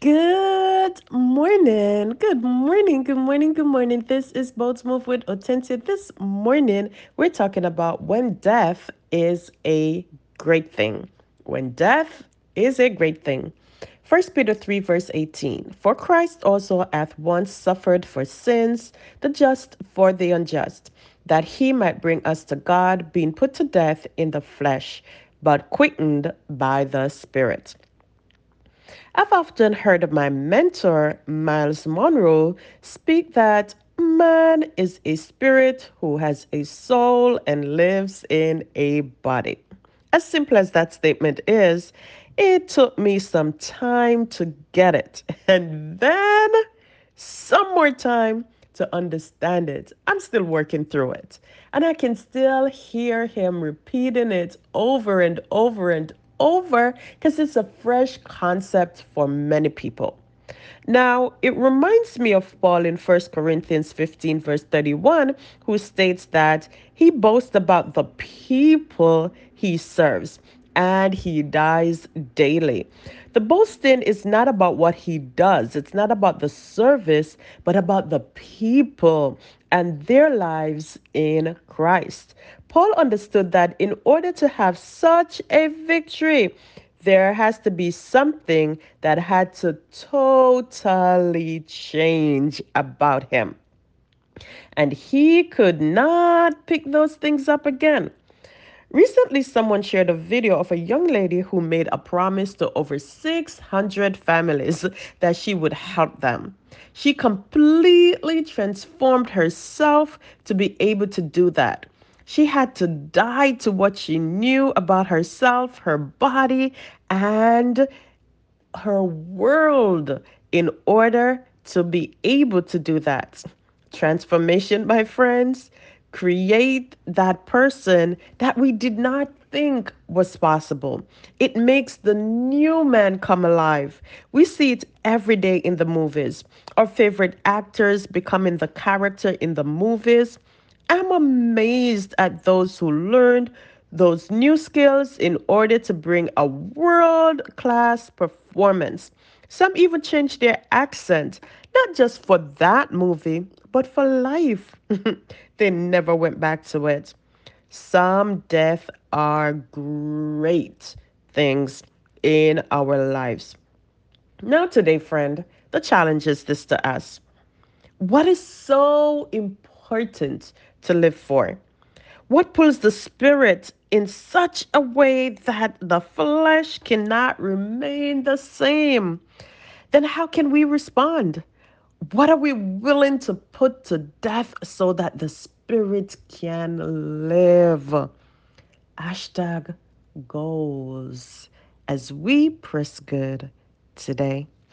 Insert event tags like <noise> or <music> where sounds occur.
Good morning. Good morning. Good morning. Good morning. This is Boats Move with Hortensia. This morning, we're talking about when death is a great thing. When death is a great thing. 1 Peter 3, verse 18 For Christ also hath once suffered for sins, the just for the unjust, that he might bring us to God, being put to death in the flesh, but quickened by the Spirit. I've often heard my mentor, Myles Munroe, speak that man is a spirit who has a soul and lives in a body. As simple as that statement is, it took me some time to get it, <laughs> and then some more time to understand it. I'm still working through it. And I can still hear him repeating it over and over and over because it's a fresh concept for many people. Now, it reminds me of Paul in 1 Corinthians 15, verse 31, who states that he boasts about the people he serves and he dies daily. The boasting is not about what he does, it's not about the service, but about the people and their lives in Christ. Paul understood that in order to have such a victory, there has to be something that had to totally change about him. And he could not pick those things up again. Recently, someone shared a video of a young lady who made a promise to over 600 families that she would help them. She completely transformed herself to be able to do that. She had to die to what she knew about herself, her body, and her world in order to be able to do that. Transformation, my friends, create that person that we did not think was possible. It makes the new man come alive. We see it every day in the movies. Our favorite actors becoming the character in the movies. I'm amazed at those who learned those new skills in order to bring a world class performance. Some even changed their accent, not just for that movie, but for life. <laughs> they never went back to it. Some death are great things in our lives. Now, today, friend, the challenge is this to us. What is so important to live for? What pulls the spirit in such a way that the flesh cannot remain the same? Then how can we respond? What are we willing to put to death so that the spirit can live? Hashtag goals as we press good today.